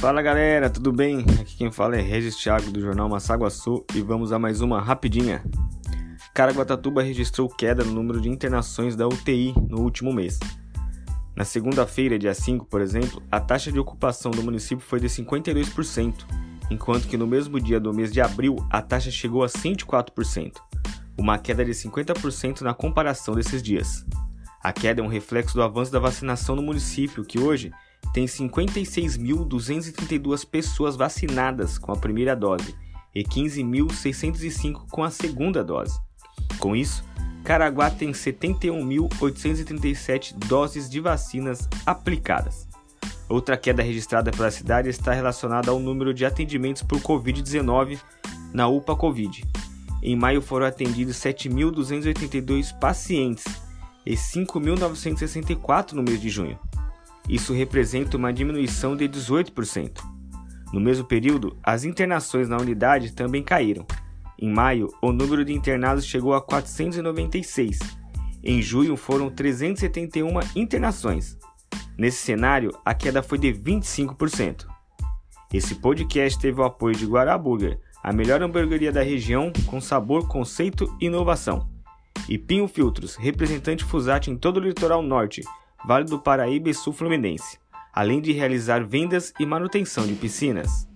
Fala galera, tudo bem? Aqui quem fala é Regis Thiago do jornal Massaguaçu e vamos a mais uma rapidinha. Caraguatatuba registrou queda no número de internações da UTI no último mês. Na segunda-feira, dia 5, por exemplo, a taxa de ocupação do município foi de 52%, enquanto que no mesmo dia do mês de abril a taxa chegou a 104%, uma queda de 50% na comparação desses dias. A queda é um reflexo do avanço da vacinação no município, que hoje tem 56.232 pessoas vacinadas com a primeira dose e 15.605 com a segunda dose. Com isso, Caraguá tem 71.837 doses de vacinas aplicadas. Outra queda registrada pela cidade está relacionada ao número de atendimentos por Covid-19 na UPA Covid. Em maio foram atendidos 7.282 pacientes e 5.964 no mês de junho. Isso representa uma diminuição de 18%. No mesmo período, as internações na unidade também caíram. Em maio, o número de internados chegou a 496. Em junho, foram 371 internações. Nesse cenário, a queda foi de 25%. Esse podcast teve o apoio de Guaraburger, a melhor hamburgueria da região com sabor, conceito e inovação. E Pinho Filtros, representante Fusat em todo o litoral norte Vale do Paraíba e Sul Fluminense, além de realizar vendas e manutenção de piscinas.